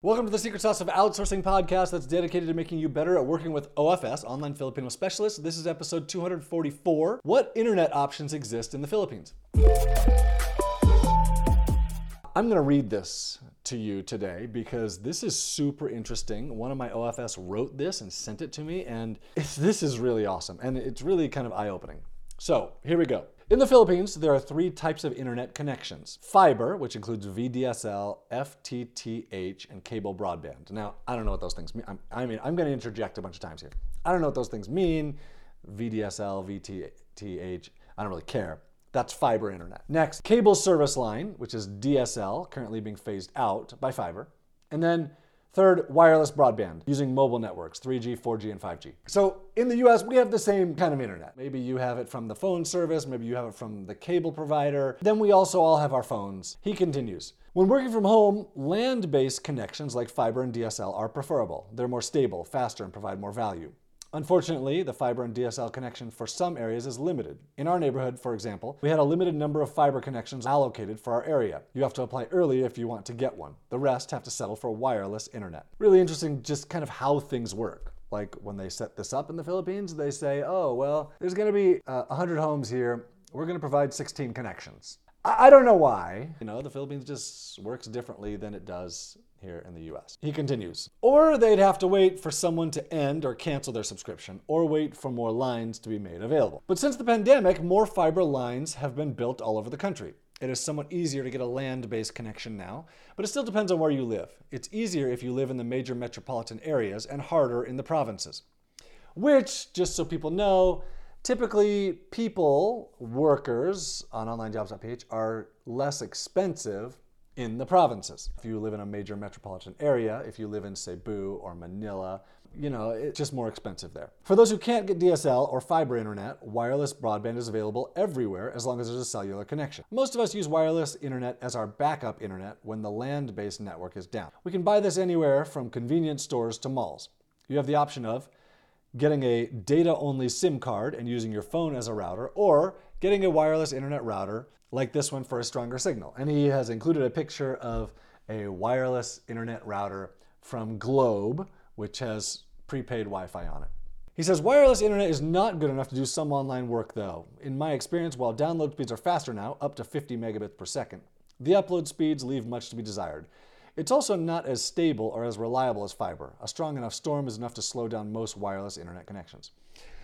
Welcome to the Secret Sauce of Outsourcing podcast that's dedicated to making you better at working with OFS, Online Filipino Specialists. This is episode 244 What Internet Options Exist in the Philippines? I'm going to read this to you today because this is super interesting. One of my OFS wrote this and sent it to me, and this is really awesome and it's really kind of eye opening. So, here we go. In the Philippines, there are three types of internet connections fiber, which includes VDSL, FTTH, and cable broadband. Now, I don't know what those things mean. I'm, I mean, I'm going to interject a bunch of times here. I don't know what those things mean VDSL, VTTH, I don't really care. That's fiber internet. Next, cable service line, which is DSL, currently being phased out by fiber. And then Third, wireless broadband using mobile networks, 3G, 4G, and 5G. So in the US, we have the same kind of internet. Maybe you have it from the phone service, maybe you have it from the cable provider. Then we also all have our phones. He continues. When working from home, land based connections like fiber and DSL are preferable. They're more stable, faster, and provide more value. Unfortunately, the fiber and DSL connection for some areas is limited. In our neighborhood, for example, we had a limited number of fiber connections allocated for our area. You have to apply early if you want to get one. The rest have to settle for wireless internet. Really interesting, just kind of how things work. Like when they set this up in the Philippines, they say, oh, well, there's going to be uh, 100 homes here. We're going to provide 16 connections. I don't know why. You know, the Philippines just works differently than it does here in the US. He continues. Or they'd have to wait for someone to end or cancel their subscription, or wait for more lines to be made available. But since the pandemic, more fiber lines have been built all over the country. It is somewhat easier to get a land based connection now, but it still depends on where you live. It's easier if you live in the major metropolitan areas and harder in the provinces. Which, just so people know, typically people, workers on onlinejobs.ph are less expensive in the provinces. If you live in a major metropolitan area, if you live in Cebu or Manila, you know, it's just more expensive there. For those who can't get DSL or fiber internet, wireless broadband is available everywhere as long as there's a cellular connection. Most of us use wireless internet as our backup internet when the land based network is down. We can buy this anywhere from convenience stores to malls. You have the option of getting a data only SIM card and using your phone as a router, or getting a wireless internet router like this one for a stronger signal. And he has included a picture of a wireless internet router from Globe, which has prepaid Wi Fi on it. He says wireless internet is not good enough to do some online work though. In my experience, while download speeds are faster now, up to 50 megabits per second, the upload speeds leave much to be desired. It's also not as stable or as reliable as fiber. A strong enough storm is enough to slow down most wireless internet connections.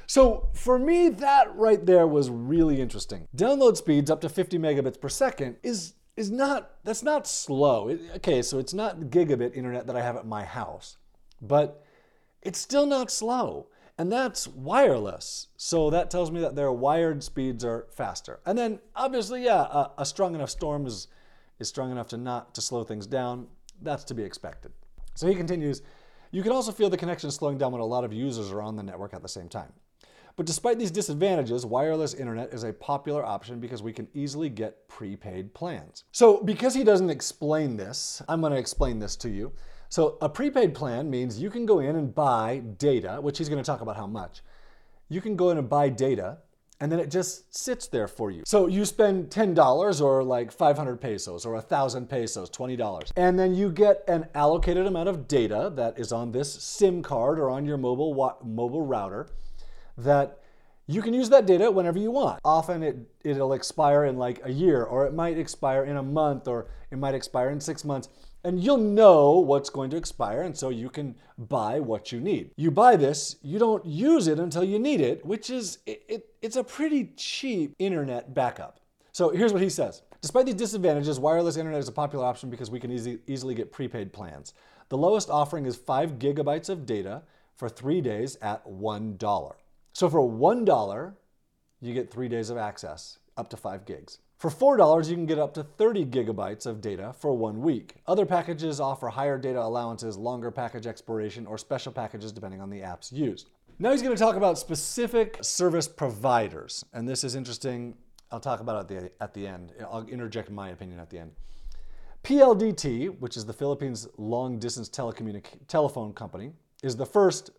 So for me, that right there was really interesting. Download speeds up to 50 megabits per second is is not that's not slow. It, okay, so it's not gigabit internet that I have at my house, but it's still not slow. And that's wireless. So that tells me that their wired speeds are faster. And then obviously, yeah, a, a strong enough storm is, is strong enough to not to slow things down. That's to be expected. So he continues, you can also feel the connection slowing down when a lot of users are on the network at the same time. But despite these disadvantages, wireless internet is a popular option because we can easily get prepaid plans. So because he doesn't explain this, I'm going to explain this to you. So a prepaid plan means you can go in and buy data, which he's going to talk about how much. You can go in and buy data and then it just sits there for you. So you spend $10 or like 500 pesos or 1,000 pesos, $20. And then you get an allocated amount of data that is on this SIM card or on your mobile, mobile router that you can use that data whenever you want. Often it, it'll expire in like a year, or it might expire in a month, or it might expire in six months. And you'll know what's going to expire, and so you can buy what you need. You buy this, you don't use it until you need it, which is, it, it, it's a pretty cheap internet backup. So here's what he says. Despite these disadvantages, wireless internet is a popular option because we can easy, easily get prepaid plans. The lowest offering is 5 gigabytes of data for three days at $1. So for $1, you get three days of access, up to five gigs. For $4, you can get up to 30 gigabytes of data for one week. Other packages offer higher data allowances, longer package expiration, or special packages depending on the apps used. Now he's going to talk about specific service providers, and this is interesting. I'll talk about it at the, at the end. I'll interject my opinion at the end. PLDT, which is the Philippines long distance telephone company, is the first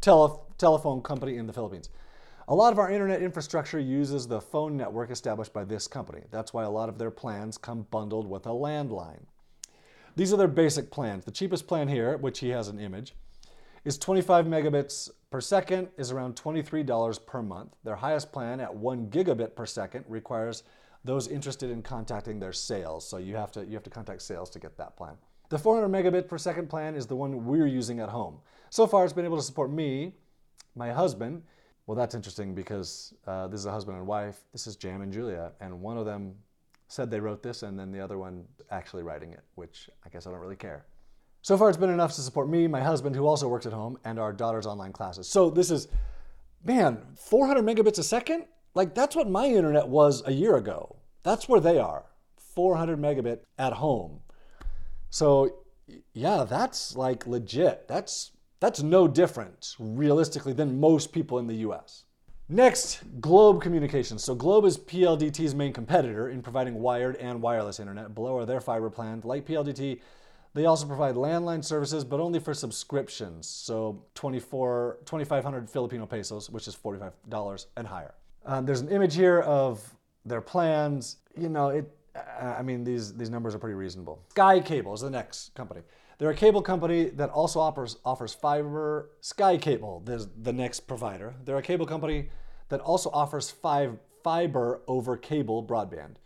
tele- telephone company in the Philippines. A lot of our internet infrastructure uses the phone network established by this company. That's why a lot of their plans come bundled with a landline. These are their basic plans. The cheapest plan here, which he has an image, is 25 megabits per second is around $23 per month. Their highest plan at 1 gigabit per second requires those interested in contacting their sales. So you have to you have to contact sales to get that plan. The 400 megabit per second plan is the one we're using at home. So far, it's been able to support me, my husband. Well, that's interesting because uh, this is a husband and wife. This is Jam and Julia, and one of them said they wrote this, and then the other one actually writing it, which I guess I don't really care. So far, it's been enough to support me, my husband, who also works at home, and our daughter's online classes. So this is, man, 400 megabits a second? Like, that's what my internet was a year ago. That's where they are 400 megabit at home. So, yeah, that's like legit. That's, that's no different, realistically, than most people in the US. Next, Globe Communications. So Globe is PLDT's main competitor in providing wired and wireless internet. Below are their fiber plans. Like PLDT, they also provide landline services, but only for subscriptions. So 24, 2,500 Filipino pesos, which is $45 and higher. Um, there's an image here of their plans. You know, it. I mean, these these numbers are pretty reasonable. Sky Cable is the next company. They're a cable company that also offers offers fiber. Sky Cable, is the next provider. They're a cable company that also offers five fiber over cable broadband.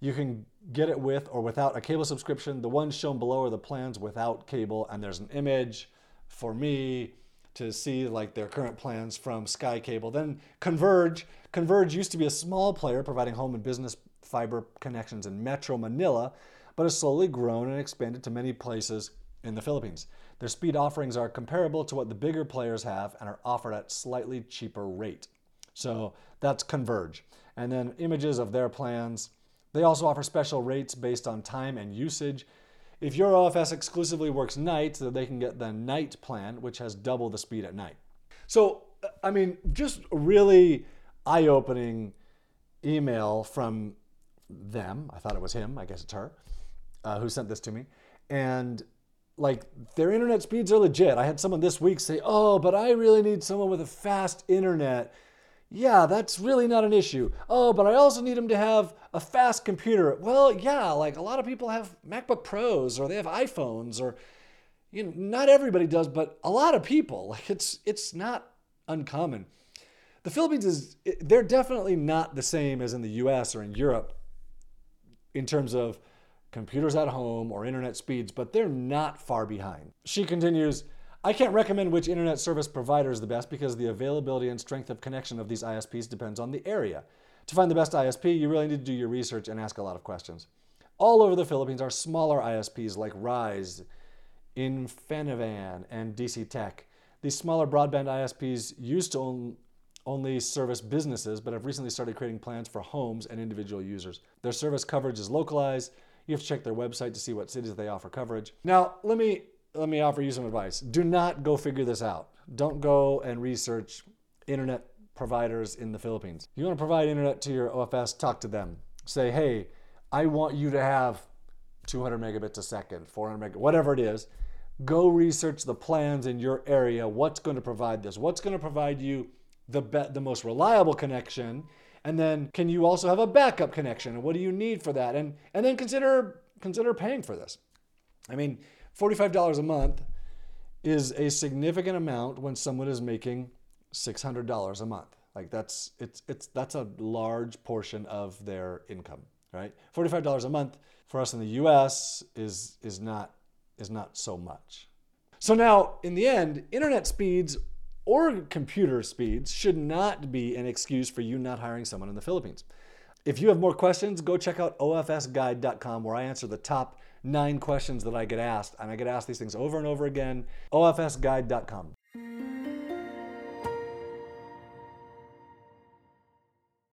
You can get it with or without a cable subscription. The ones shown below are the plans without cable, and there's an image for me to see like their current plans from Sky Cable. Then Converge. Converge used to be a small player providing home and business fiber connections in Metro Manila, but has slowly grown and expanded to many places in the Philippines. Their speed offerings are comparable to what the bigger players have and are offered at slightly cheaper rate. So that's Converge. And then images of their plans they also offer special rates based on time and usage. If your OFS exclusively works nights, then they can get the night plan, which has double the speed at night. So, I mean, just really eye opening email from them. I thought it was him, I guess it's her, uh, who sent this to me. And like their internet speeds are legit. I had someone this week say, Oh, but I really need someone with a fast internet yeah, that's really not an issue. Oh, but I also need them to have a fast computer. Well, yeah, like a lot of people have MacBook Pros or they have iPhones or you know, not everybody does, but a lot of people. Like it's it's not uncommon. The Philippines is they're definitely not the same as in the US or in Europe in terms of computers at home or internet speeds, but they're not far behind. She continues, I can't recommend which internet service provider is the best because the availability and strength of connection of these ISPs depends on the area. To find the best ISP, you really need to do your research and ask a lot of questions. All over the Philippines are smaller ISPs like Rise, Infinivan, and DC Tech. These smaller broadband ISPs used to own only service businesses, but have recently started creating plans for homes and individual users. Their service coverage is localized. You have to check their website to see what cities they offer coverage. Now, let me let me offer you some advice. Do not go figure this out. Don't go and research internet providers in the Philippines. You want to provide internet to your OFS, talk to them. Say, hey, I want you to have 200 megabits a second, 400 megabits, whatever it is. Go research the plans in your area. What's going to provide this? What's going to provide you the be- the most reliable connection? And then can you also have a backup connection? And what do you need for that? And and then consider consider paying for this. I mean, $45 a month is a significant amount when someone is making $600 a month. Like that's it's it's that's a large portion of their income, right? $45 a month for us in the US is is not is not so much. So now, in the end, internet speeds or computer speeds should not be an excuse for you not hiring someone in the Philippines. If you have more questions, go check out ofsguide.com where I answer the top nine questions that I get asked. And I get asked these things over and over again. ofsguide.com.